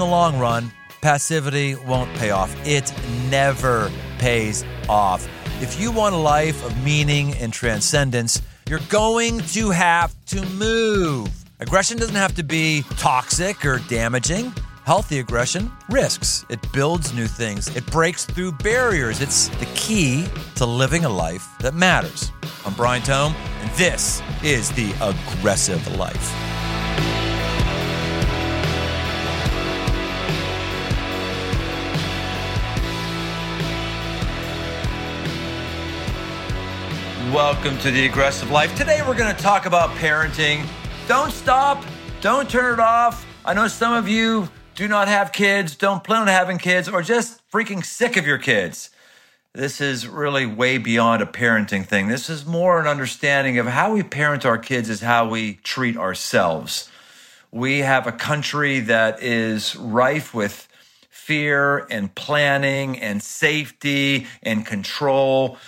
the long run, passivity won't pay off. It never pays off. If you want a life of meaning and transcendence, you're going to have to move. Aggression doesn't have to be toxic or damaging. Healthy aggression risks. It builds new things. It breaks through barriers. It's the key to living a life that matters. I'm Brian Tome, and this is the aggressive life. Welcome to the aggressive life. Today we're going to talk about parenting. Don't stop, don't turn it off. I know some of you do not have kids, don't plan on having kids, or just freaking sick of your kids. This is really way beyond a parenting thing. This is more an understanding of how we parent our kids, is how we treat ourselves. We have a country that is rife with fear and planning and safety and control.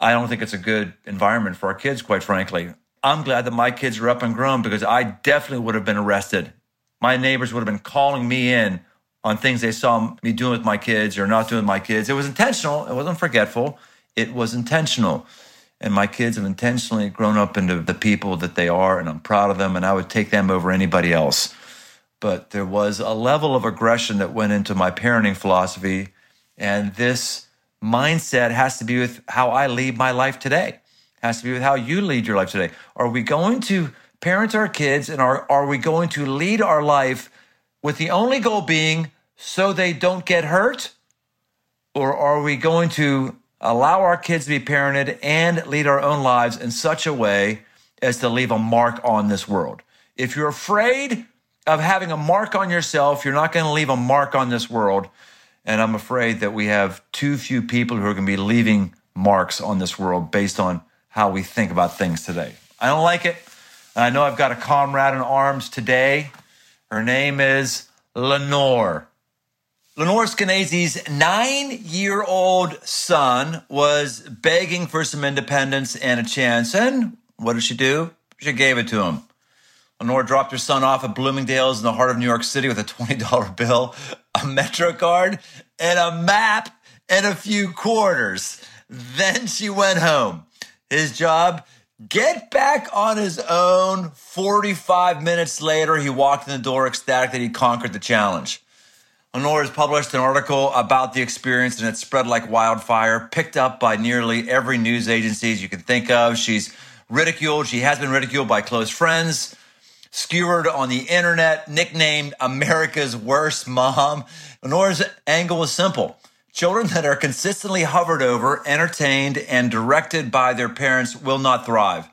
I don't think it's a good environment for our kids, quite frankly. I'm glad that my kids are up and grown because I definitely would have been arrested. My neighbors would have been calling me in on things they saw me doing with my kids or not doing with my kids. It was intentional, it wasn't forgetful, it was intentional. And my kids have intentionally grown up into the people that they are, and I'm proud of them, and I would take them over anybody else. But there was a level of aggression that went into my parenting philosophy, and this mindset has to be with how I lead my life today. It Has to be with how you lead your life today. Are we going to parent our kids and are, are we going to lead our life with the only goal being so they don't get hurt? Or are we going to allow our kids to be parented and lead our own lives in such a way as to leave a mark on this world? If you're afraid of having a mark on yourself, you're not going to leave a mark on this world. And I'm afraid that we have too few people who are going to be leaving marks on this world based on how we think about things today. I don't like it. And I know I've got a comrade in arms today. Her name is Lenore. Lenore Skenazy's nine year old son was begging for some independence and a chance. And what did she do? She gave it to him. Lenore dropped her son off at Bloomingdale's in the heart of New York City with a $20 bill, a Metro card, and a map and a few quarters. Then she went home. His job, get back on his own. 45 minutes later, he walked in the door ecstatic that he conquered the challenge. Lenore has published an article about the experience and it spread like wildfire, picked up by nearly every news agency you can think of. She's ridiculed. She has been ridiculed by close friends skewered on the internet, nicknamed America's Worst Mom. Lenore's angle is simple. Children that are consistently hovered over, entertained, and directed by their parents will not thrive.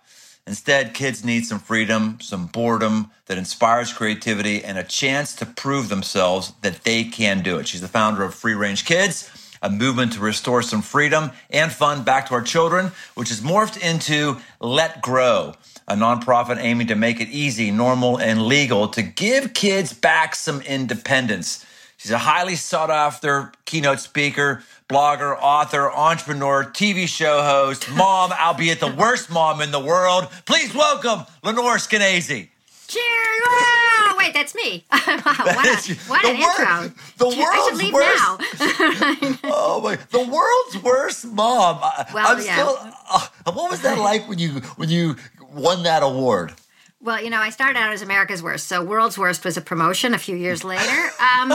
Instead, kids need some freedom, some boredom that inspires creativity, and a chance to prove themselves that they can do it. She's the founder of Free Range Kids, a movement to restore some freedom and fun back to our children, which has morphed into Let Grow a nonprofit aiming to make it easy, normal, and legal to give kids back some independence. She's a highly sought after keynote speaker, blogger, author, entrepreneur, TV show host, mom, albeit the worst mom in the world. Please welcome Lenore Skenazy. Cheers! Wow! Wait, that's me. what a, what an intro. The world's I should leave worst. now. oh my! The world's worst mom. I- Well, I'm yeah. still. Uh, what was that like when you when you won that award? well, you know, I started out as America's Worst, so World's Worst was a promotion a few years later. Um,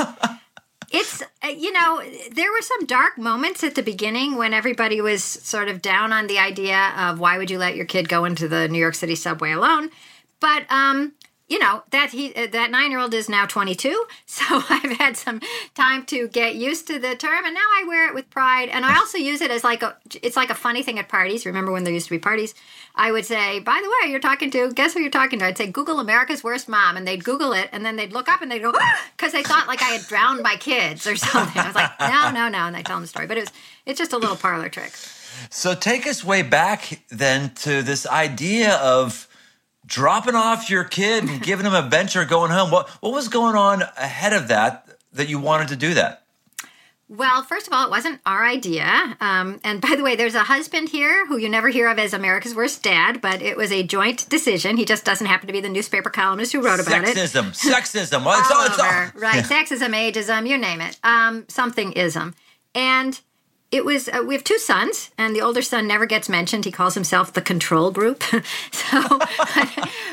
it's, uh, you know, there were some dark moments at the beginning when everybody was sort of down on the idea of why would you let your kid go into the New York City subway alone. But, um, you know that he uh, that nine year old is now 22 so i've had some time to get used to the term and now i wear it with pride and i also use it as like a it's like a funny thing at parties. Remember when there used to be parties? I would say by the way you're talking to guess who you're talking to? I'd say google america's worst mom and they'd google it and then they'd look up and they'd go because they thought like i had drowned my kids or something. I was like no no no and they tell them the story but it was it's just a little parlor trick. So take us way back then to this idea of dropping off your kid and giving him a venture going home. What what was going on ahead of that that you wanted to do that? Well, first of all, it wasn't our idea. Um, and by the way, there's a husband here who you never hear of as America's Worst Dad, but it was a joint decision. He just doesn't happen to be the newspaper columnist who wrote about Sexism, it. sexism, well, it's all, it's all. right? Sexism, ageism, you name it. Um, something ism. And it was uh, we have two sons and the older son never gets mentioned. He calls himself the control group. So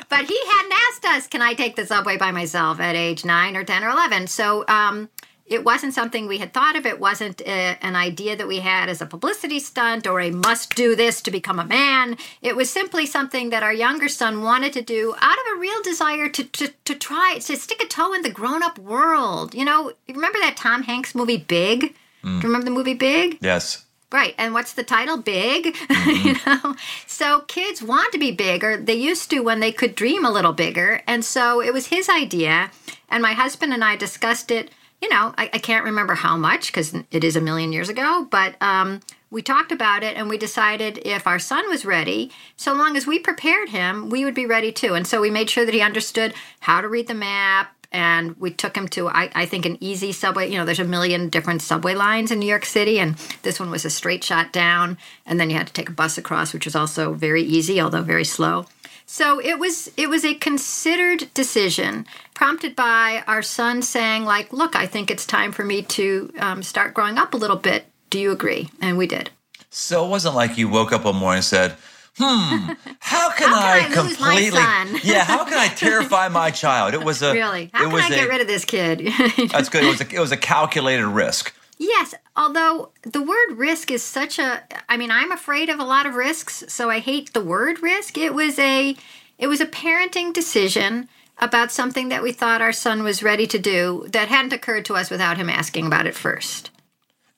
but he hadn't asked us can i take the subway by myself at age 9 or 10 or 11 so um, it wasn't something we had thought of. It wasn't a, uh, an idea that we had as a publicity stunt or a must do this to become a man. It was simply something that our younger son wanted to do out of a real desire to, to, to try to stick a toe in the grown-up world. You know remember that tom hanks movie big Mm. Do you remember the movie Big? Yes. Right. And what's the title? Big. Mm-hmm. you know? So kids want to be big, or they used to when they could dream a little bigger. And so it was his idea. And my husband and I discussed it. You know, I, I can't remember how much because it is a million years ago, but um, we talked about it and we decided if our son was ready, so long as we prepared him, we would be ready too. And so we made sure that he understood how to read the map, and we took him to I, I, think an easy subway. You know there's a million different subway lines in new york city and this one was a straight shot down and then you had to take a bus across which was also very easy although very slow. So it was it was a considered decision prompted by our son saying like look i think it's time for me to um, start growing up a little bit. Do you agree? And we did. So it wasn't like you woke up one morning and said hmm, how can, how I, can I, completely, yeah, how can I terrify my child? It was a really. How it can I get rid of this kid? that's good. It was a, it was a calculated risk. Yes, although the word risk is such a I mean, I'm afraid of a lot of risks, so I hate the word risk. It was a it was a parenting decision about something that we thought our son was ready to do that hadn't occurred to us without him asking about it first.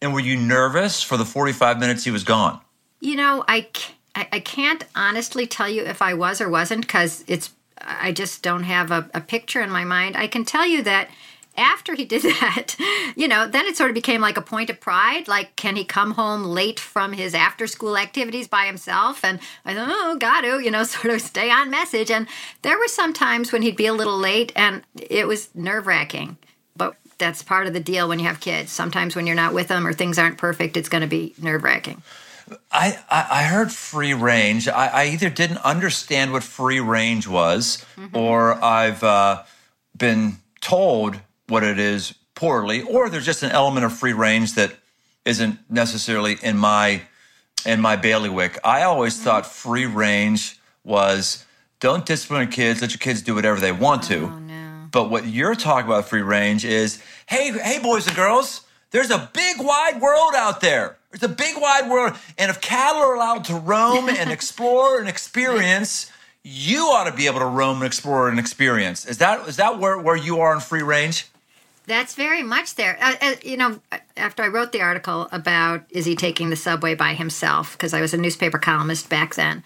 And were you nervous for the 45 minutes he was gone? You know, I I, I can't honestly tell you if I was or wasn't because it's I just don't have a, a picture in my mind. I can tell you that after he did that, you know, then it sort of became like a point of pride. Like, can he come home late from his after school activities by himself? And I thought, oh, got to, you know, sort of stay on message. And there were some times when he'd be a little late and it was nerve wracking. But that's part of the deal when you have kids. Sometimes when you're not with them or things aren't perfect, it's going to be nerve wracking. I, I, heard free range. I, I, either didn't understand what free range was, mm-hmm. or I've uh, been told what it is poorly, or there's just an element of free range that isn't necessarily in my in my bailiwick. I always mm-hmm. thought free range was don't discipline your kids, let your kids do whatever they want to. Oh, no. But what you're talking about free range is, hey, hey, boys and girls, there's a big wide world out there. There's a big wide world. And if cattle are allowed to roam and explore and experience, you ought to be able to roam and explore and experience. Is that is that where, where you are in free range? That's very much there. Uh, uh, you know, after I wrote the article about is he taking the subway by himself, because I was a newspaper columnist back then.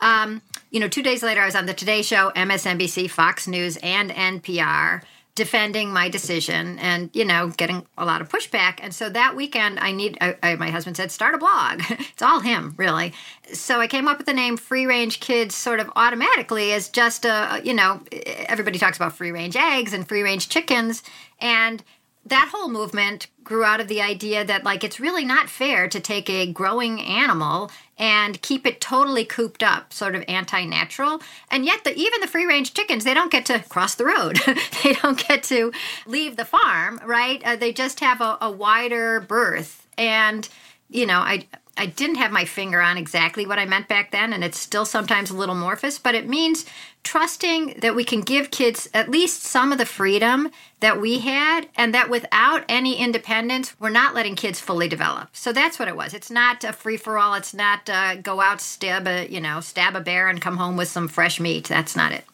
Um, you know, two days later, I was on the Today Show, MSNBC, Fox News, and NPR defending my decision and you know getting a lot of pushback. And so that weekend i need I, I, my husband said start a blog. It's all him really. So i came up with the name free range kids sort of automatically as just a you know everybody talks about free range eggs and free range chickens. And that whole movement grew out of the idea that like it's really not fair to take a growing animal and keep it totally cooped up sort of anti-natural. And yet the, even the free range chickens they don't get to cross the road. They don't get to leave the farm right? Uh, they just have a, a wider berth. And you know i I didn't have my finger on exactly what I meant back then, and it's still sometimes a little morphous, but it means trusting that we can give kids at least some of the freedom that we had, and that without any independence, we're not letting kids fully develop. So that's what it was. It's not a free for all. It's not uh, go out stab a you know stab a bear and come home with some fresh meat. That's not it.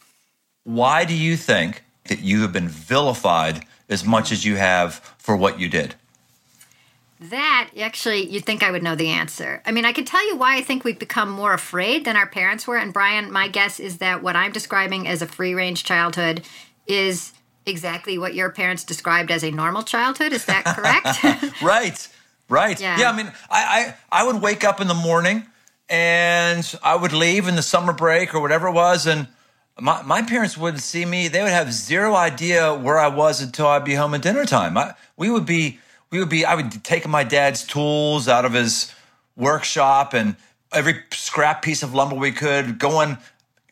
Why do you think that you have been vilified as much as you have for what you did? That actually, you'd think I would know the answer. I mean, I can tell you why I think we've become more afraid than our parents were. And Brian, my guess is that what I'm describing as a free range childhood is exactly what your parents described as a normal childhood. Is that correct? right, right. Yeah. yeah. I mean, I, I I would wake up in the morning and I would leave in the summer break or whatever it was, and my, my parents wouldn't see me. They would have zero idea where I was until I'd be home at dinner time. I, we would be we would be, I would take my dad's tools out of his workshop and every scrap piece of lumber we could, going,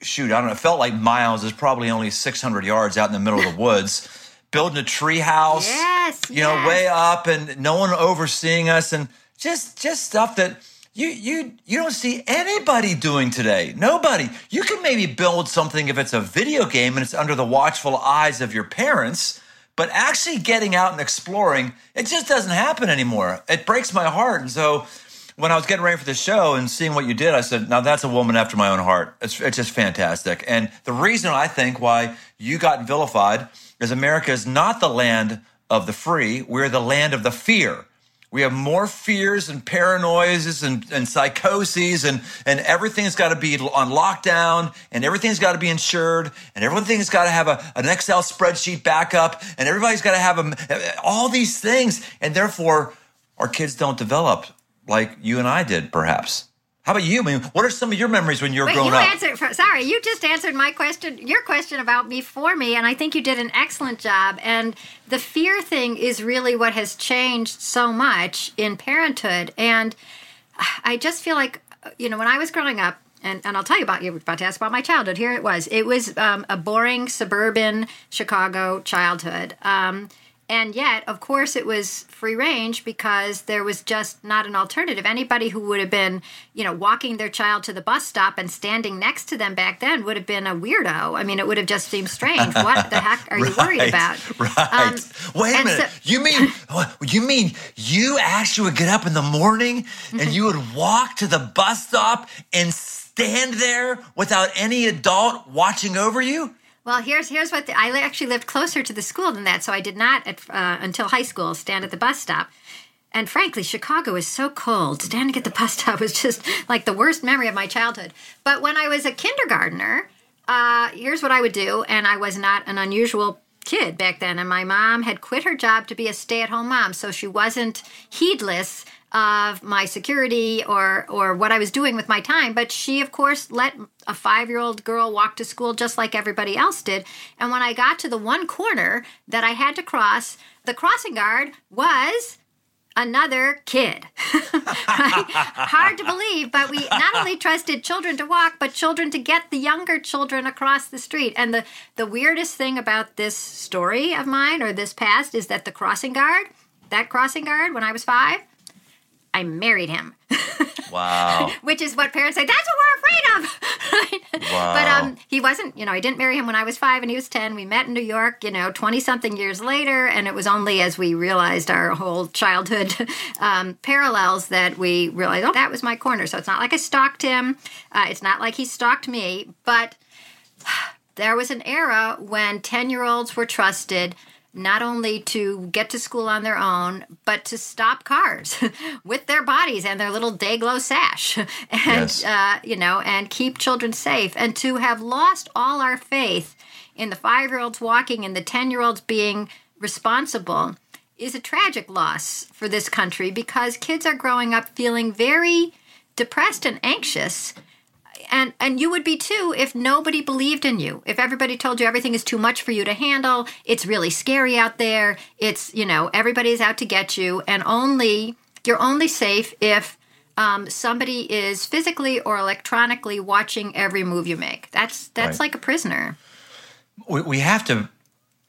shoot, I don't know, it felt like miles. It's probably only 600 yards out in the middle of the woods, building a tree house, Yes, you know, way up and no one overseeing us and just, just stuff that you, you, you don't see anybody doing today. Nobody. You can maybe build something if it's a video game and it's under the watchful eyes of your parents. But actually getting out and exploring, it just doesn't happen anymore. It breaks my heart. And so when I was getting ready for the show and seeing what you did, I said, now that's a woman after my own heart. It's, it's just fantastic. And the reason I think why you got vilified is America is not the land of the free. We're the land of the fear. We have more fears and paranoias and, and psychoses, and, and everything's got to be on lockdown, and everything's got to be insured, and everything's got to have a, an Excel spreadsheet backup, and everybody's got to have a, all these things. And therefore, our kids don't develop like you and I did, perhaps. How about you? I mean, what are some of your memories when you were Wait, growing you up? answered. For, sorry, you just answered my question, your question about me for me, and I think you did an excellent job. And the fear thing is really what has changed so much in parenthood. And I just feel like, you know, when I was growing up, and, and I'll tell you about you were about to ask about my childhood. Here it was. It was um, a boring suburban Chicago childhood. Um, and yet, of course, it was free range because there was just not an alternative. Anybody who would have been, you know, walking their child to the bus stop and standing next to them back then would have been a weirdo. I mean, it would have just seemed strange. What the heck are you worried about? Right. Um, Wait a minute. so- you mean you mean you actually would get up in the morning and you would walk to the bus stop and stand there without any adult watching over you? Well, here's here's what the, I actually lived closer to the school than that, so I did not at, uh, until high school stand at the bus stop. And frankly, Chicago is so cold. Standing at the bus stop was just like the worst memory of my childhood. But when I was a kindergartner, uh, here's what I would do, and I was not an unusual kid back then. And my mom had quit her job to be a stay-at-home mom, so she wasn't heedless of my security or or what I was doing with my time. But she, of course, let a five-year-old girl walk to school just like everybody else did. And when I got to the one corner that I had to cross, the crossing guard was another kid. right? Hard to believe, but we not only trusted children to walk, but children to get the younger children across the street. And the, the weirdest thing about this story of mine or this past is that the crossing guard, that crossing guard when I was five, I married him. Wow. Which is what parents say, that's what we're afraid of. Wow. But um, he wasn't, you know, I didn't marry him when I was five and he was 10. We met in New York, you know, 20 something years later. And it was only as we realized our whole childhood um, parallels that we realized, oh, that was my corner. So it's not like I stalked him. Uh, it's not like he stalked me. But there was an era when 10 year olds were trusted not only to get to school on their own, but to stop cars with their bodies and their little day glow sash, and Yes. uh, you know, and keep children safe, and to have lost all our faith in the five year olds walking and the ten year olds being responsible is a tragic loss for this country because kids are growing up feeling very depressed and anxious and and you would be too if nobody believed in you if everybody told you everything is too much for you to handle it's really scary out there it's you know everybody's out to get you and only you're only safe if um, somebody is physically or electronically watching every move you make that's that's Right. like a prisoner we, we have to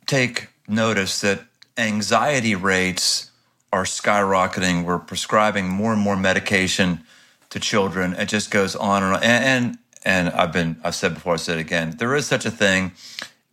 take notice that anxiety rates are skyrocketing. We're prescribing more and more medication to children. It just goes on and on. And, and and I've been I've said before, I said it again, there is such a thing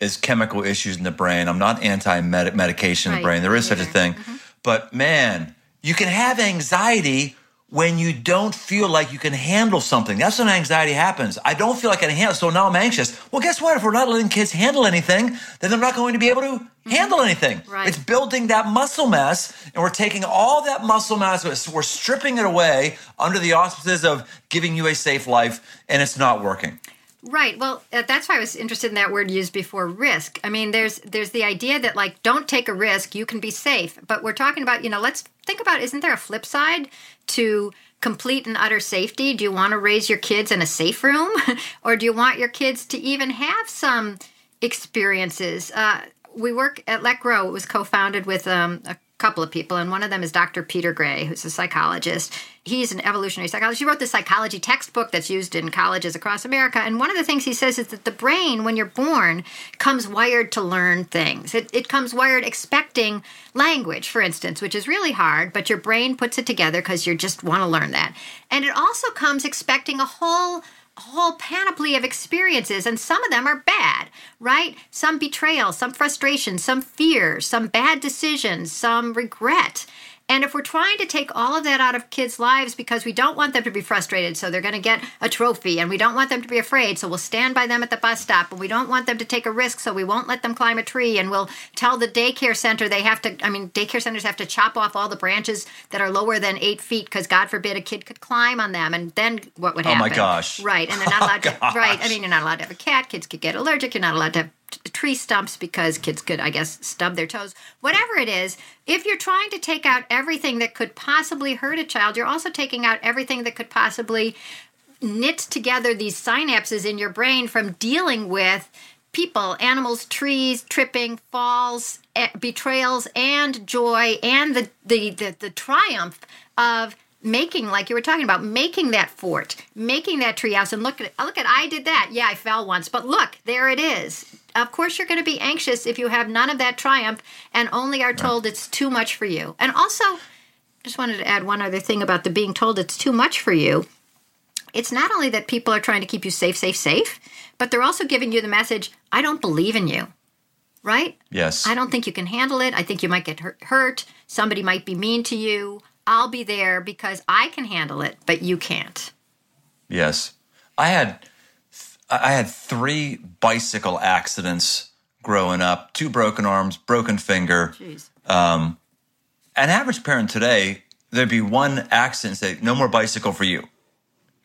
as chemical issues in the brain. I'm not anti medication in the brain. There is such a thing. Mm-hmm. But man, you can have anxiety when you don't feel like you can handle something. That's when anxiety happens. I don't feel like I can handle, so now I'm anxious. Well, guess what? If we're not letting kids handle anything, then they're not going to be able to mm-hmm. handle anything. Right. It's building that muscle mass, and we're taking all that muscle mass, we're stripping it away under the auspices of giving you a safe life, and it's not working. Right. Well, uh, that's why I was interested in that word used before risk. I mean, there's there's the idea that like don't take a risk, you can be safe. But we're talking about, you know, let's think about isn't there a flip side to complete and utter safety? Do you want to raise your kids in a safe room or do you want your kids to even have some experiences? Uh we work at Let Grow. It was co-founded with um, a couple of people, and one of them is Dr. Peter Gray, who's a psychologist. He's an evolutionary psychologist. He wrote the psychology textbook that's used in colleges across America. And one of the things he says is that the brain, when you're born, comes wired to learn things. It, it comes wired expecting language, for instance, which is really hard, but your brain puts it together because you just want to learn that. And it also comes expecting a whole whole panoply of experiences, and some of them are bad, right? Some betrayal, some frustration, some fear, some bad decisions, some regret. And if we're trying to take all of that out of kids' lives because we don't want them to be frustrated, so they're going to get a trophy, and we don't want them to be afraid, so we'll stand by them at the bus stop, and we don't want them to take a risk, so we won't let them climb a tree, and we'll tell the daycare center they have to, I mean, daycare centers have to chop off all the branches that are lower than eight feet because God forbid a kid could climb on them, and then what would happen? Oh my gosh. Right, and they're not oh allowed to, right, I mean, you're not allowed to have a cat, kids could get allergic, you're not allowed to have tree stumps because kids could, I guess, stub their toes. Whatever it is, if you're trying to take out everything that could possibly hurt a child, you're also taking out everything that could possibly knit together these synapses in your brain from dealing with people, animals, trees, tripping, falls, eh, betrayals, and joy, and the, the, the, the triumph of making like you were talking about making that fort making that treehouse and look at look at i did that. Yeah i fell once but look there it is. Of course you're going to be anxious if you have none of that triumph and only are told right. it's too much for you. And also just wanted to add one other thing about the being told it's too much for you. It's not only that people are trying to keep you safe safe safe but they're also giving you the message i don't believe in you. Right? Yes. I don't think you can handle it. I think you might get hurt. Somebody might be mean to you I'll be there because I can handle it, but you can't. Yes. I had I had 3 bicycle accidents growing up, two broken arms, broken finger. Jeez. Um, an average parent today, there'd be one accident say, "No more bicycle for you.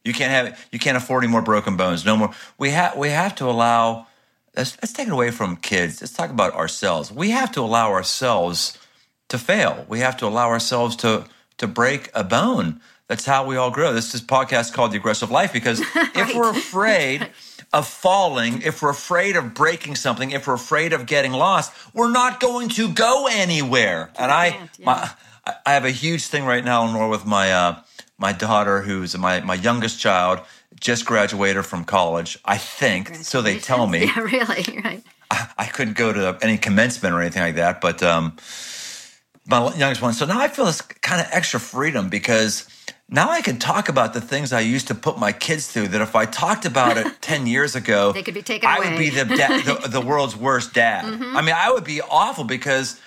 You can't have it. You can't afford any more broken bones. No more." We have we have to allow. Let's, let's take it away from kids. Let's talk about ourselves. We have to allow ourselves to fail. We have to allow ourselves to to break a bone. That's how we all grow. This is podcast called The Aggressive Life because right. if we're afraid of falling, if we're afraid of breaking something, if we're afraid of getting lost, we're not going to go anywhere. And I, yeah. my, I have a huge thing right now, Lenore, with my uh, my daughter, who's my my youngest child, just graduated from college. I think so. They tell me. Yeah, really, right. I, I couldn't go to any commencement or anything like that, but. Um, my youngest one. So now I feel this kind of extra freedom because now I can talk about the things I used to put my kids through. That if I talked about it ten years ago, they could be taken I away. would be the, da- the, the world's worst dad. Mm-hmm. I mean, I would be awful because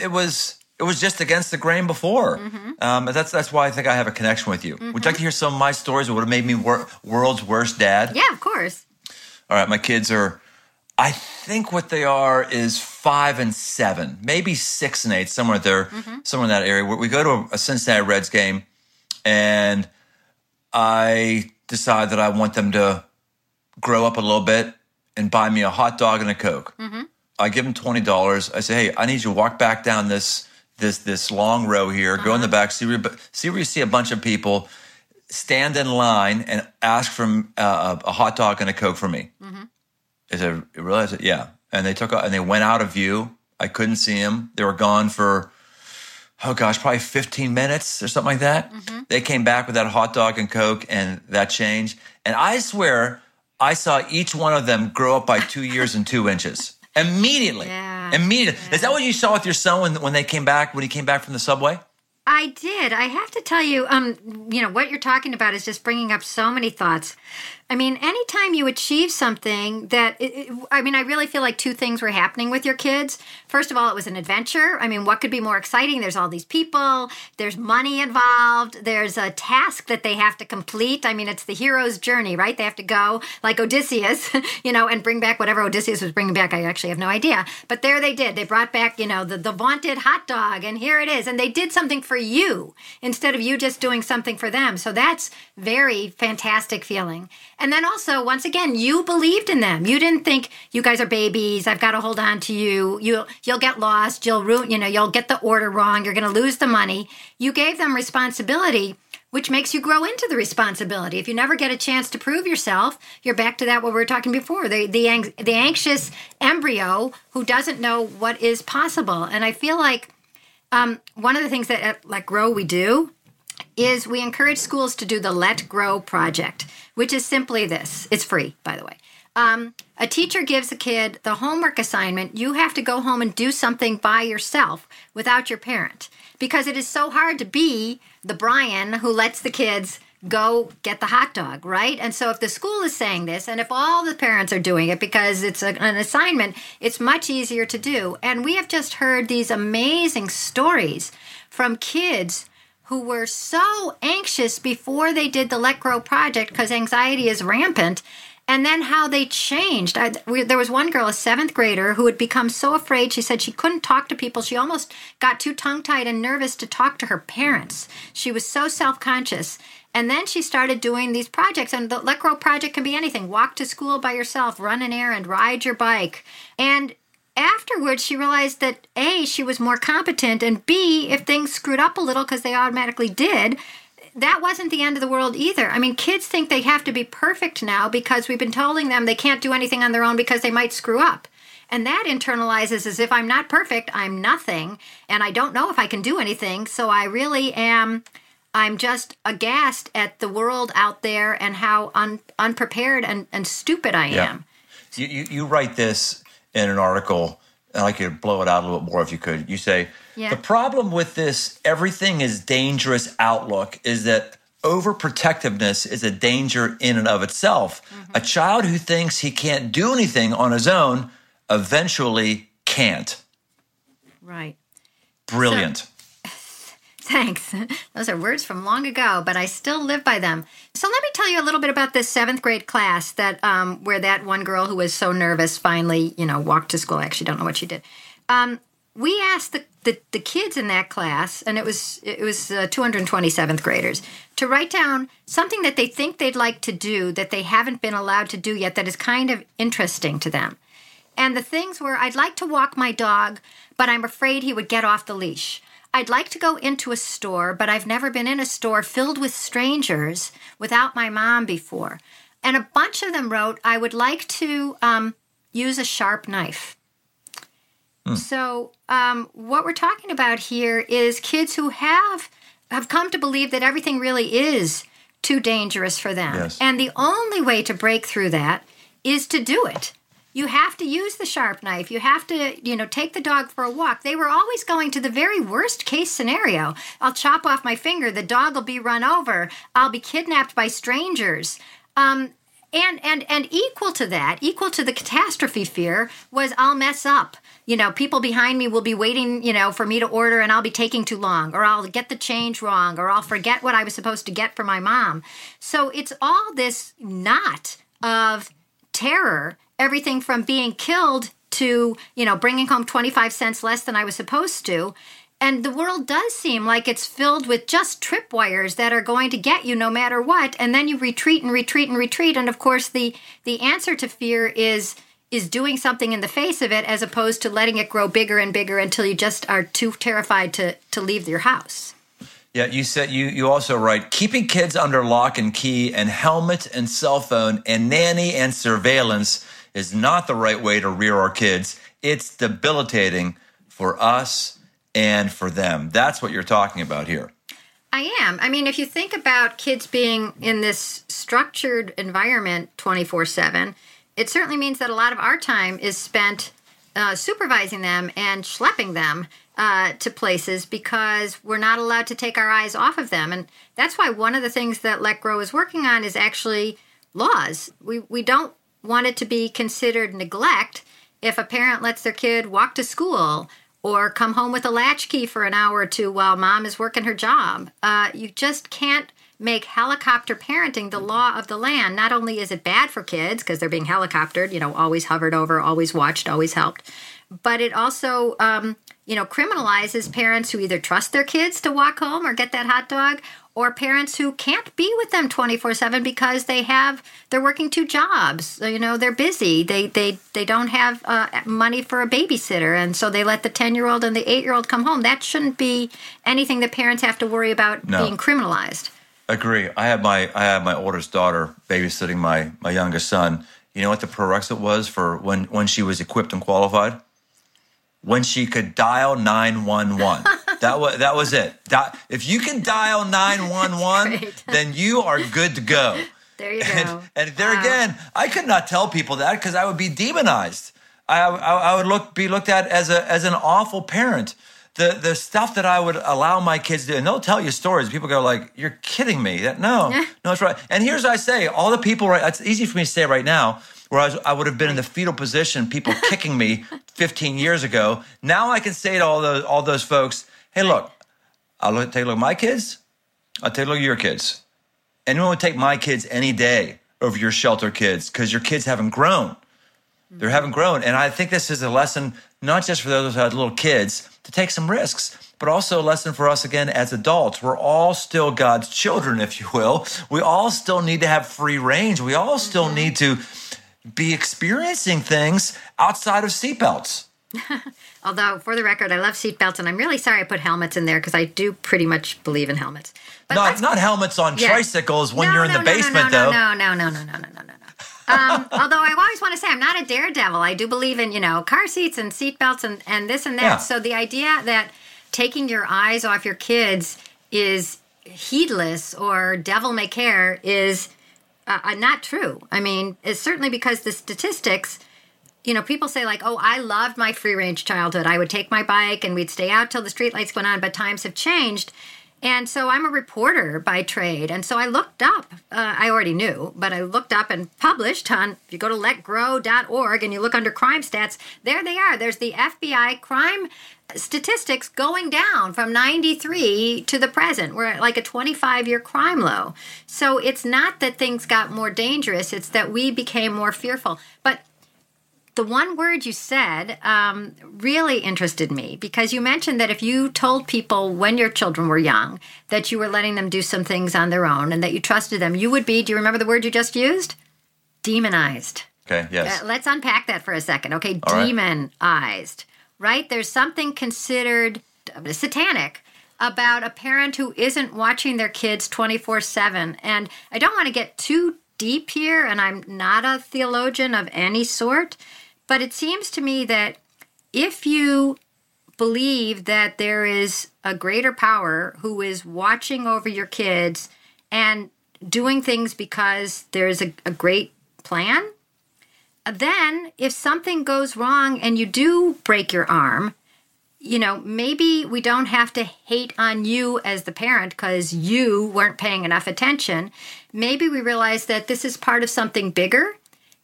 it was it was just against the grain before. Mm-hmm. Um, that's that's why I think I have a connection with you. Mm-hmm. Would you like to hear some of my stories? What would have made me wor- world's worst dad? Yeah, of course. All right, my kids are I think what they are is five and seven, maybe six and eight, somewhere there, mm-hmm. somewhere in that area. We go to a Cincinnati Reds game, and I decide that I want them to grow up a little bit and buy me a hot dog and a coke. Mm-hmm. I give them twenty dollars. I say, "Hey, I need you to walk back down this this this long row here. Uh-huh. Go in the uh-huh. back, see where see where you see a bunch of people." Stand in line and ask for uh, a hot dog and a coke for me. Mm-hmm. I said, realize it? Yeah. And they took and they went out of view. I couldn't see them. They were gone for oh gosh, probably 15 minutes or something like that. Mm-hmm. They came back with that hot dog and Coke and that change. And I swear I saw each one of them grow up by two years and two inches. Immediately. Yeah. Immediately. Yeah. Is that what you saw with your son when, when they came back, when he came back from the subway? I did. I have to tell you, um, you know, what you're talking about is just bringing up so many thoughts. I mean, anytime you achieve something that, it, it, I mean, I really feel like two things were happening with your kids. First of all, it was an adventure. I mean, what could be more exciting? There's all these people, there's money involved, there's a task that they have to complete. I mean, it's the hero's journey, right? They have to go like Odysseus, you know, and bring back whatever Odysseus was bringing back. I actually have no idea. But there they did. They brought back, you know, the, the vaunted hot dog, and here it is. And they did something for you instead of you just doing something for them. So that's very fantastic feeling. And then also, once again, you believed in them. You didn't think you guys are babies. I've got to hold on to you. You you'll get lost. You'll ruin. You know, you'll get the order wrong. You're going to lose the money. You gave them responsibility, which makes you grow into the responsibility. If you never get a chance to prove yourself, you're back to that what we were talking before. The the the anxious embryo who doesn't know what is possible. And I feel like um, one of the things that at Grow we do is we encourage schools to do the Let Grow project, which is simply this. It's free, by the way. Um, a teacher gives a kid the homework assignment. You have to go home and do something by yourself without your parent because it is so hard to be the Brian who lets the kids go get the hot dog, right? And so if the school is saying this, and if all the parents are doing it because it's a, an assignment, it's much easier to do. And we have just heard these amazing stories from kids who were so anxious before they did the Let Grow project because anxiety is rampant and then how they changed. I, we, there was one girl, a seventh grader, who had become so afraid. She said she couldn't talk to people. She almost got too tongue tied and nervous to talk to her parents. She was so self conscious. And then she started doing these projects. And the Let Grow project can be anything walk to school by yourself, run an errand, ride your bike. And afterwards, she realized that A, she was more competent, and B, if things screwed up a little, because they automatically did, that wasn't the end of the world either. I mean, kids think they have to be perfect now because we've been telling them they can't do anything on their own because they might screw up. And that internalizes as if I'm not perfect, I'm nothing, and I don't know if I can do anything. So I really am, I'm just aghast at the world out there and how un, unprepared and, and stupid I Yeah. am. You, you, you write this in an article, and I could blow it out a little bit more if you could. You say, Yeah. the problem with this everything is dangerous outlook is that overprotectiveness is a danger in and of itself. Mm-hmm. A child who thinks he can't do anything on his own eventually can't. Right. Brilliant. Thanks. Those are words from long ago, but I still live by them. So let me tell you a little bit about this seventh grade class that um, where that one girl who was so nervous finally, you know, walked to school. I actually don't know what she did. Um, we asked the, the, the kids in that class, and it was it was uh, 227th graders, to write down something that they think they'd like to do that they haven't been allowed to do yet that is kind of interesting to them. And the things were I'd like to walk my dog, but I'm afraid he would get off the leash. I'd like to go into a store, but I've never been in a store filled with strangers without my mom before. And a bunch of them wrote, I would like to um, use a sharp knife. So, um, what we're talking about here is kids who have have come to believe that everything really is too dangerous for them. Yes. And the only way to break through that is to do it. You have to use the sharp knife. You have to, you know, take the dog for a walk. They were always going to the very worst case scenario. I'll chop off my finger. The dog will be run over. I'll be kidnapped by strangers. Um, and and and equal to that, equal to the catastrophe fear was I'll mess up. You know, people behind me will be waiting, you know, for me to order and I'll be taking too long or I'll get the change wrong or I'll forget what I was supposed to get for my mom. So it's all this knot of terror, everything from being killed to, you know, bringing home 25 cents less than I was supposed to. And the world does seem like it's filled with just tripwires that are going to get you no matter what. And then you retreat and retreat and retreat. And of course, the the answer to fear is is doing something in the face of it as opposed to letting it grow bigger and bigger until you just are too terrified to to leave your house. Yeah, you said you you also write keeping kids under lock and key and helmet and cell phone and nanny and surveillance is not the right way to rear our kids. It's debilitating for us and for them. That's what you're talking about here. I am. I mean, if you think about kids being in this structured environment 24 7, it certainly means that a lot of our time is spent uh, supervising them and schlepping them uh, to places because we're not allowed to take our eyes off of them. And that's why one of the things that Let Grow is working on is actually laws. We, we don't want it to be considered neglect if a parent lets their kid walk to school or come home with a latchkey for an hour or two while mom is working her job. Uh, you just can't make helicopter parenting the law of the land. Not only is it bad for kids because they're being helicoptered, you know, always hovered over, always watched, always helped, but it also, um, you know, criminalizes parents who either trust their kids to walk home or get that hot dog, or parents who can't be with them 24/7 because they have they're working two jobs. You know, they're busy. They they they don't have uh, money for a babysitter and so they let the 10-year-old and the 8-year-old come home. That shouldn't be anything that parents have to worry about No. being criminalized. Agree. I have my I have my oldest daughter babysitting my my youngest son, You know what the prerequisite was for when when she was equipped and qualified? When she could dial 911. that was that was it. If you can dial 911, Great. then you are good to go. There you And, go. and there Wow. again, I could not tell people that because I would be demonized. I, I, I would look be looked at as a as an awful parent. The the stuff that I would allow my kids to do, and they'll tell you stories. People go like, "You're kidding me." That no, no, it's right. And here's what I say: all the people, right? It's easy for me to say right now. Where I, would have been in the fetal position, people kicking me 15 years ago. Now I can say to all those all those folks, "Hey, look, I'll look, take a look at my kids. I'll take a look at your kids. Anyone would take my kids any day over your shelter kids because your kids haven't grown. They haven't grown. And I think this is a lesson, not just for those who had little kids, to take some risks, but also a lesson for us again as adults. We're all still God's children, if you will. We all still need to have free range. We all still mm-hmm. need to be experiencing things outside of seatbelts. Although, for the record, I love seatbelts, and I'm really sorry I put helmets in there because I do pretty much believe in helmets. But not, not helmets on yeah. tricycles when no, you're in no, the basement, no, though. No, no, no, no, no, no, no, no. um, although I always want to say I'm not a daredevil. I do believe in you know car seats and seatbelts and and this and that. Yeah. So the idea that taking your eyes off your kids is heedless or devil may care is uh, uh, not true. I mean, it's certainly because the statistics you know, people say like, "Oh, I loved my free range childhood. I would take my bike and we'd stay out till the streetlights went on." But times have changed, and so I'm a reporter by trade. And so I looked up. Uh, I already knew, but I looked up and published on. If you go to letgrow.org and you look under crime stats, there they are. There's the FBI crime statistics going down from 93 to the present. We're at like a 25 year crime low. So it's not that things got more dangerous, it's that we became more fearful. But the one word you said um, really interested me because you mentioned that if you told people when your children were young that you were letting them do some things on their own and that you trusted them, you would be, do you remember the word you just used? Demonized. Okay, yes. Uh, let's unpack that for a second, okay? All right. Demonized, right? There's something considered uh, satanic about a parent who isn't watching their kids 24 7. And I don't want to get too deep here, and I'm not a theologian of any sort, but it seems to me that if you believe that there is a greater power who is watching over your kids and doing things because there's a, a great plan, then if something goes wrong and you do break your arm, you know, maybe we don't have to hate on you as the parent because you weren't paying enough attention. Maybe we realize that this is part of something bigger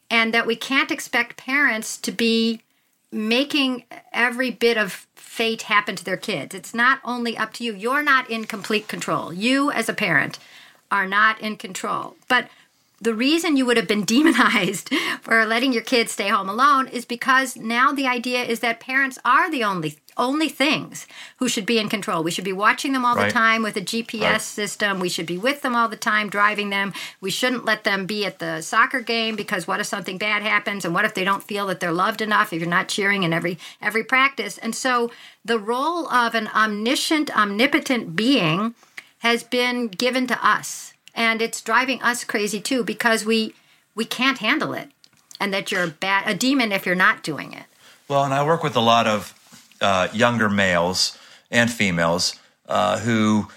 and that we can't expect parents to be making every bit of fate happen to their kids. It's not only up to you. You're not in complete control. You, as a parent, are not in control. But the reason you would have been demonized for letting your kids stay home alone is because now the idea is that parents are the only only things who should be in control. We should be watching them all Right. the time with a GPS Right. system. We should be with them all the time, driving them. We shouldn't let them be at the soccer game because what if something bad happens and what if they don't feel that they're loved enough if you're not cheering in every every practice. And so the role of an omniscient, omnipotent being has been given to us. And it's driving us crazy too because we we can't handle it. And that you're a bad a demon if you're not doing it. Well, and I work with a lot of uh, younger males and females uh, who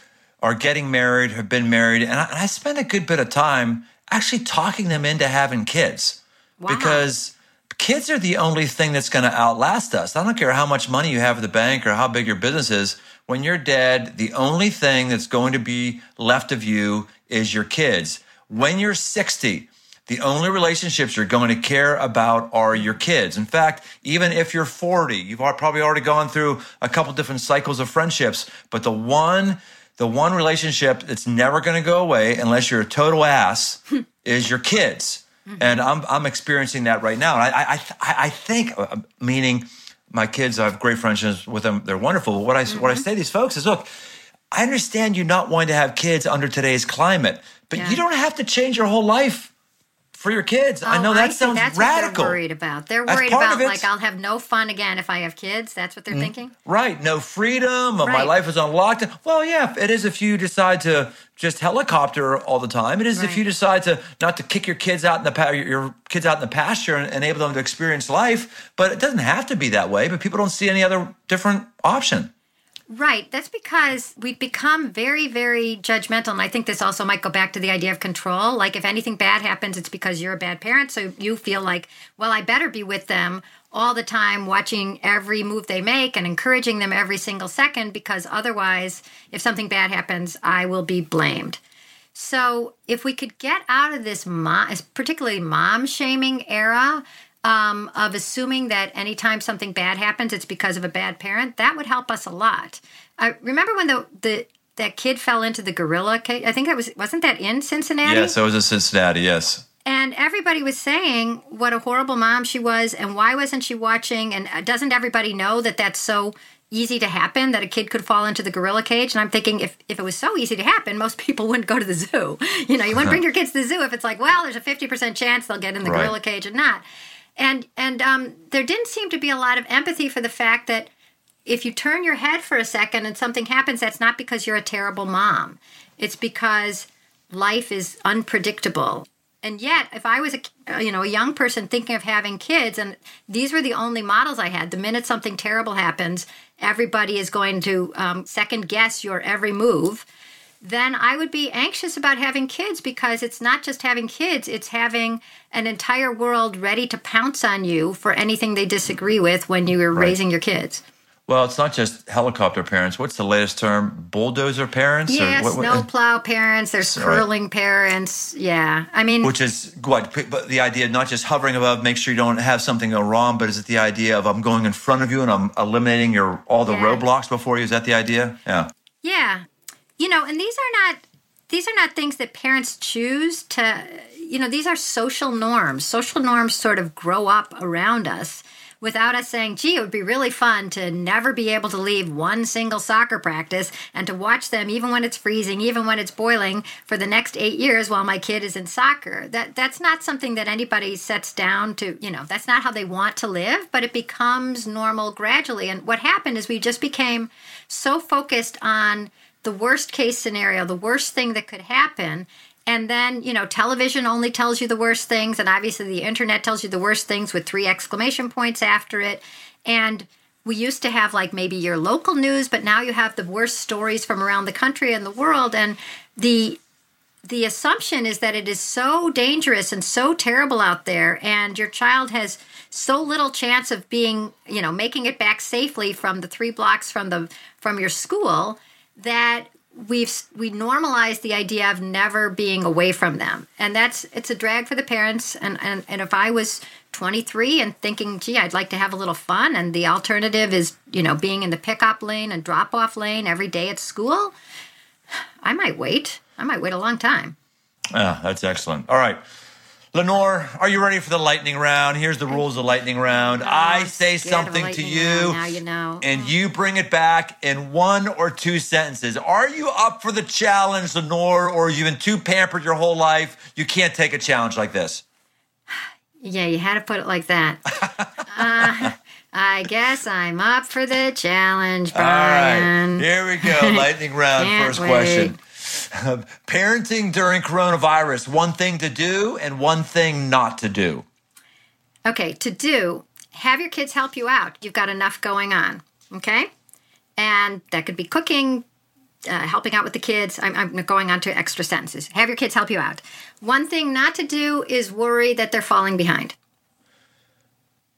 are getting married, have been married, and I, and I spend a good bit of time actually talking them into having kids Wow. because kids are the only thing that's going to outlast us. I don't care how much money you have at the bank or how big your business is. When you're dead, the only thing that's going to be left of you is your kids. When you're 60, the only relationships you're going to care about are your kids. In fact, even if you're 40, you've probably already gone through a couple different cycles of friendships, but the one the one relationship that's never going to go away unless you're a total ass is your kids. And I'm I'm experiencing that right now. And I I I, I think uh, meaning my kids, I have great friendships with them. They're wonderful. But what I what I say to these folks is, look, I understand you not wanting to have kids under today's climate, but Yeah. you don't have to change your whole life for your kids. I Oh, know that see. sounds That's radical. What they're worried about. They're worried about like I'll have no fun again if I have kids. That's what they're Mm-hmm. thinking. Right, no freedom. My life is on lockdown. Well, yeah, it is if you decide to just helicopter all the time. It is if you decide to not to kick your kids out in the pa- your kids out in the pasture and enable them to experience life. But it doesn't have to be that way. But people don't see any other different option. Right. That's because we've become very, very judgmental. And I think this also might go back to the idea of control. Like, if anything bad happens, it's because you're a bad parent. So you feel like, well, I better be with them all the time, watching every move they make and encouraging them every single second, because otherwise, if something bad happens, I will be blamed. So, if we could get out of this, particularly mom shaming era, um, of assuming that anytime something bad happens, it's because of a bad parent, that would help us a lot. I remember when the the that kid fell into the gorilla cage. I think that was wasn't that in Cincinnati? Yes, I was in Cincinnati. Yes. And everybody was saying what a horrible mom she was, and why wasn't she watching? And uh, doesn't everybody know that that's so easy to happen that a kid could fall into the gorilla cage? And I'm thinking, if, if it was so easy to happen, most people wouldn't go to the zoo. You know, you wouldn't bring your kids to the zoo if it's like, well, there's a 50% chance they'll get in the Right. gorilla cage and not. And and um, there didn't seem to be a lot of empathy for the fact that if you turn your head for a second and something happens, that's not because you're a terrible mom. It's because life is unpredictable. And yet, if I was a you know a young person thinking of having kids, and these were the only models I had, the minute something terrible happens, everybody is going to um, second guess your every move. Then I would be anxious about having kids because it's not just having kids; it's having an entire world ready to pounce on you for anything they disagree with when you are raising your kids. Well, it's not just helicopter parents. What's the latest term? Bulldozer parents? What- snowplow parents. There's Right. curling parents. Yeah, I mean, Which is what? But the idea, not just hovering above, make sure you don't have something go wrong, but is it the idea of I'm going in front of you and I'm eliminating your all the Yeah. roadblocks before you? Is that the idea? Yeah. yeah, you know, and these are not these are not things that parents choose to. You know, these are social norms. Social norms sort of grow up around us without us saying, gee, it would be really fun to never be able to leave one single soccer practice and to watch them even when it's freezing, even when it's boiling for the next eight years while my kid is in soccer. That that's not something that anybody sets down to, you know, that's not how they want to live, but it becomes normal gradually. And what happened is we just became so focused on the worst case scenario, the worst thing that could happen. And then, you know, television only tells you the worst things, and obviously the internet tells you the worst things with three exclamation points after it. And we used to have like maybe your local news, but now you have the worst stories from around the country and the world. And the the assumption is that it is so dangerous and so terrible out there and your child has so little chance of being you know making it back safely from the three blocks from the from your school that we've we normalize the idea of never being away from them and that's it's a drag for the parents and and, and if i was 23 and thinking gee i'd like to have a little fun and the alternative is you know being in the pickup lane and drop off lane every day at school i might wait i might wait a long time Ah, that's excellent. All right. Lenore, are you ready for the lightning round? Here's the rules of the lightning round. I say something to you, now you know. and you bring it back in one or two sentences. Are you up for the challenge, Lenore, or you've been too pampered your whole life? You can't take a challenge like this. Yeah, you had to put it like that. uh, I guess I'm up for the challenge, All right. Brian. Here we go. Lightning round. First wait. question. Parenting during coronavirus, one thing to do and one thing not to do. Okay, to do, have your kids help you out. You've got enough going on, okay? And that could be cooking, uh, helping out with the kids. I'm, I'm going on to extra sentences. Have your kids help you out. One thing not to do is worry that they're falling behind.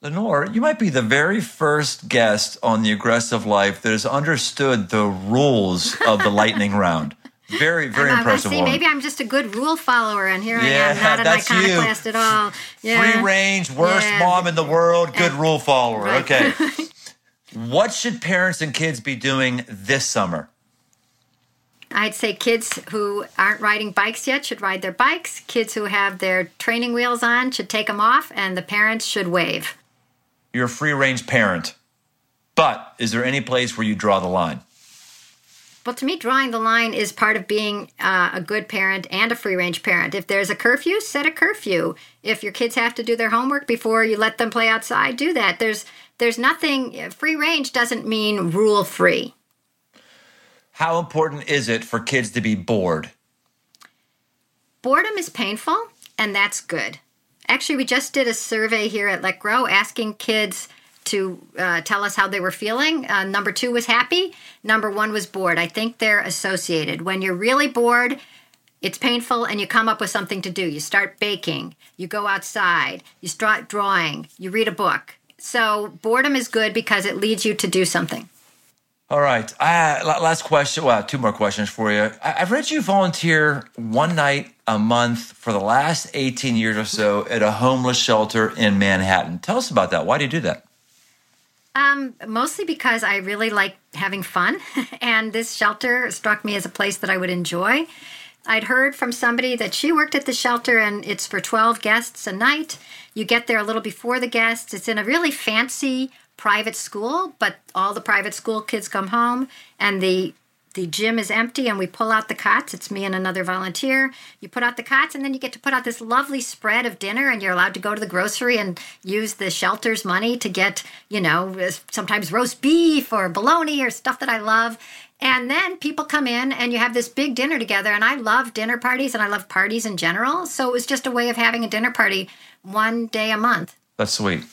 Lenore, you might be the very first guest on the aggressive life that has understood the rules of the lightning round. Very, very I'm, impressive see, woman. maybe I'm just a good rule follower, and here I am, not an that's you. iconoclast at all. Yeah. Free range, worst Yeah. mom in the world, good rule follower. Right. Okay. what should parents and kids be doing this summer? I'd say kids who aren't riding bikes yet should ride their bikes. Kids who have their training wheels on should take them off, and the parents should wave. You're a free range parent. But is there any place where you draw the line? Well, to me, drawing the line is part of being uh, a good parent and a free range parent. If there's a curfew, set a curfew. If your kids have to do their homework before you let them play outside, do that. There's there's nothing free range doesn't mean rule free. How important is it for kids to be bored? Boredom is painful, and that's good. Actually, we just did a survey here at Let Grow asking kids to uh, tell us how they were feeling. Uh, number two was happy. Number one was bored. I think they're associated. When you're really bored, it's painful, and you come up with something to do. You start baking, you go outside, you start drawing, you read a book. So, boredom is good because it leads you to do something. All right. Uh, last question. Well, two more questions for you. I- I've read you volunteer one night a month for the last 18 years or so at a homeless shelter in Manhattan. Tell us about that. Why do you do that? Um, mostly because I really like having fun, and this shelter struck me as a place that I would enjoy. I'd heard from somebody that she worked at the shelter and it's for 12 guests a night. You get there a little before the guests. It's in a really fancy private school, but all the private school kids come home and the the gym is empty and we pull out the cots. It's me and another volunteer. You put out the cots and then you get to put out this lovely spread of dinner and you're allowed to go to the grocery and use the shelter's money to get, you know, sometimes roast beef or bologna or stuff that I love. And then people come in and you have this big dinner together. And I love dinner parties and I love parties in general. So it was just a way of having a dinner party one day a month. That's sweet.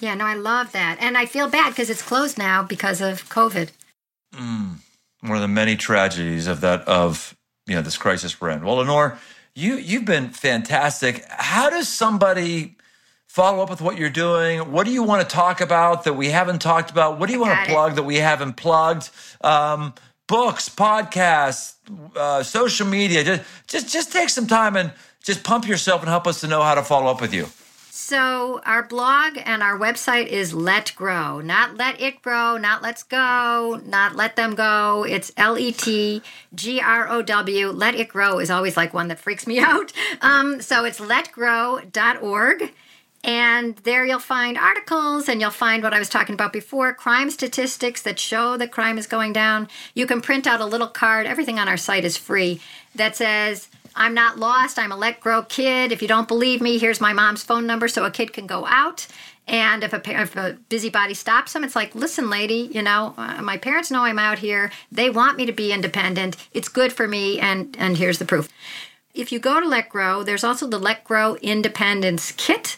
Yeah, no, I love that. And I feel bad because it's closed now because of COVID. Mm one of the many tragedies of that of you know this crisis we're in. Well, Lenore, you you've been fantastic. How does somebody follow up with what you're doing? What do you want to talk about that we haven't talked about? What do you want to plug that we haven't plugged? Um, books, podcasts, uh, social media. Just just just take some time and just pump yourself and help us to know how to follow up with you. So, our blog and our website is Let Grow, not Let It Grow, not Let's Go, not Let Them Go. It's L E T G R O W. Let It Grow is always like one that freaks me out. Um, so, it's letgrow.org. And there you'll find articles and you'll find what I was talking about before crime statistics that show that crime is going down. You can print out a little card. Everything on our site is free that says, I'm not lost. I'm a let grow kid. If you don't believe me, here's my mom's phone number so a kid can go out. And if a, if a busybody stops them, it's like, listen, lady, you know, uh, my parents know I'm out here. They want me to be independent. It's good for me. And, and here's the proof. If you go to Let Grow, there's also the Let Grow Independence Kit,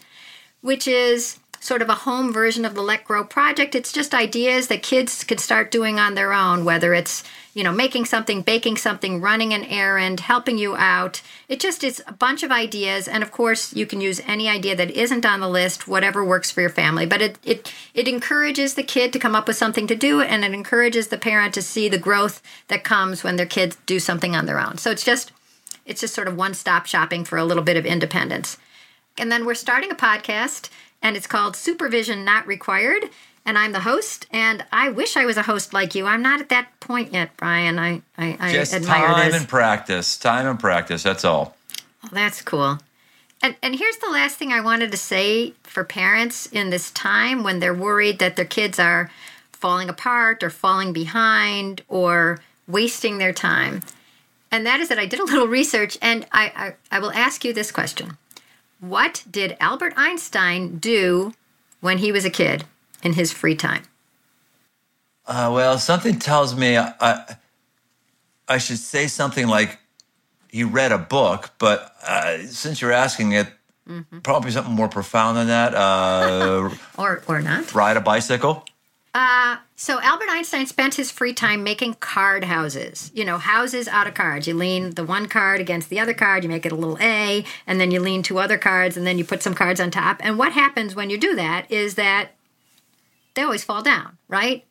which is sort of a home version of the Let Grow project. It's just ideas that kids can start doing on their own, whether it's you know, making something, baking something, running an errand, helping you out. It just is a bunch of ideas. And of course, you can use any idea that isn't on the list, whatever works for your family. But it, it, it encourages the kid to come up with something to do, and it encourages the parent to see the growth that comes when their kids do something on their own. So it's just, it's just sort of one stop shopping for a little bit of independence. And then we're starting a podcast, and it's called Supervision Not Required and I'm the host. And I wish I was a host like you. I'm not at that point yet, Brian. I I, I Just admire time this. and practice. Time and practice. That's all. Well, that's cool. And and here's the last thing I wanted to say for parents in this time when they're worried that their kids are falling apart or falling behind or wasting their time. And that is that I did a little research and I, I, I will ask you this question. What did Albert Einstein do when he was a kid? In his free time? Uh, well, something tells me I, I should say something like he read a book, but uh, since you're asking it, mm-hmm. probably something more profound than that. Uh, or or not. Ride a bicycle. Uh, so Albert Einstein spent his free time making card houses. You know, houses out of cards. You lean the one card against the other card, you make it a little A, and then you lean two other cards, and then you put some cards on top. And what happens when you do that is that they always fall down, right?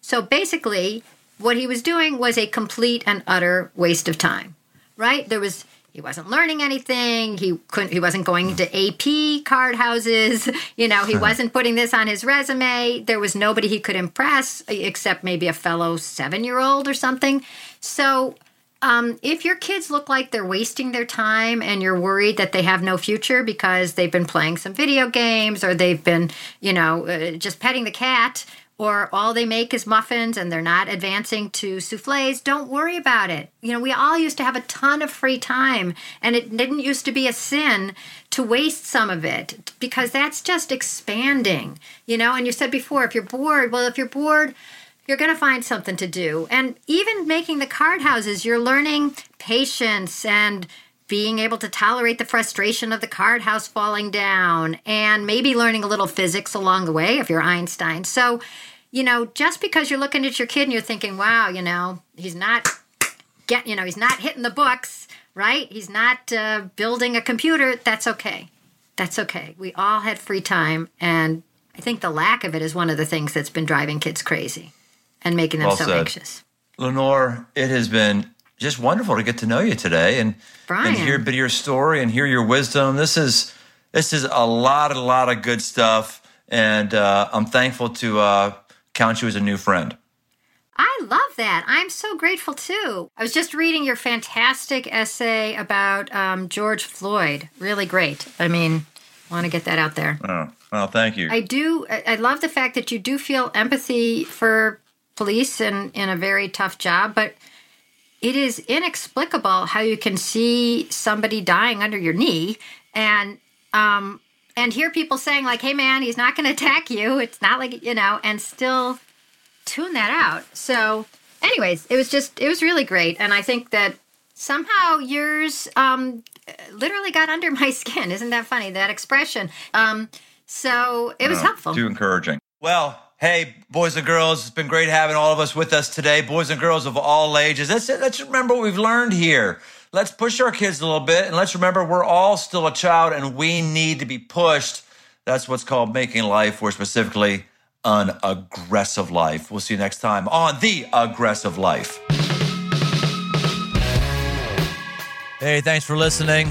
So basically, what he was doing was a complete and utter waste of time, right? There was he wasn't learning anything. He couldn't. He wasn't going to AP card houses. You know, he uh-huh. wasn't putting this on his resume. There was nobody he could impress except maybe a fellow seven-year-old or something. So um, if your kids look like they're wasting their time and you're worried that they have no future because they've been playing some video games or they've been, you know, uh, just petting the cat, or all they make is muffins and they're not advancing to souffles, don't worry about it. You know, we all used to have a ton of free time and it didn't used to be a sin to waste some of it because that's just expanding, you know. And you said before, if you're bored, well, if you're bored, you're going to find something to do. And even making the card houses, you're learning patience and being able to tolerate the frustration of the card house falling down and maybe learning a little physics along the way if you're Einstein. So, you know, just because you're looking at your kid and you're thinking, wow, you know, he's not get, you know, he's not hitting the books, right? He's not uh, building a computer. That's okay. That's okay. We all had free time, and I think the lack of it is one of the things that's been driving kids crazy and making them well so said. anxious. Lenore, it has been just wonderful to get to know you today and, Brian. and hear a bit of your story and hear your wisdom. This is this is a lot, a lot of good stuff, and uh, I'm thankful to uh, count you as a new friend. I love that. I'm so grateful too. I was just reading your fantastic essay about um, George Floyd. Really great. I mean, want to get that out there. Oh, well, thank you. I do. I love the fact that you do feel empathy for police and in a very tough job, but it is inexplicable how you can see somebody dying under your knee and um and hear people saying like, "Hey, man, he's not going to attack you. It's not like you know," and still tune that out. So, anyways, it was just it was really great, and I think that somehow yours um, literally got under my skin. Isn't that funny? That expression. Um, so it was uh, helpful. Too encouraging. Well, hey, boys and girls, it's been great having all of us with us today. Boys and girls of all ages. Let's let's remember what we've learned here. Let's push our kids a little bit, and let's remember we're all still a child, and we need to be pushed. That's what's called making life, or specifically an aggressive life. We'll see you next time on the aggressive life. Hey, thanks for listening.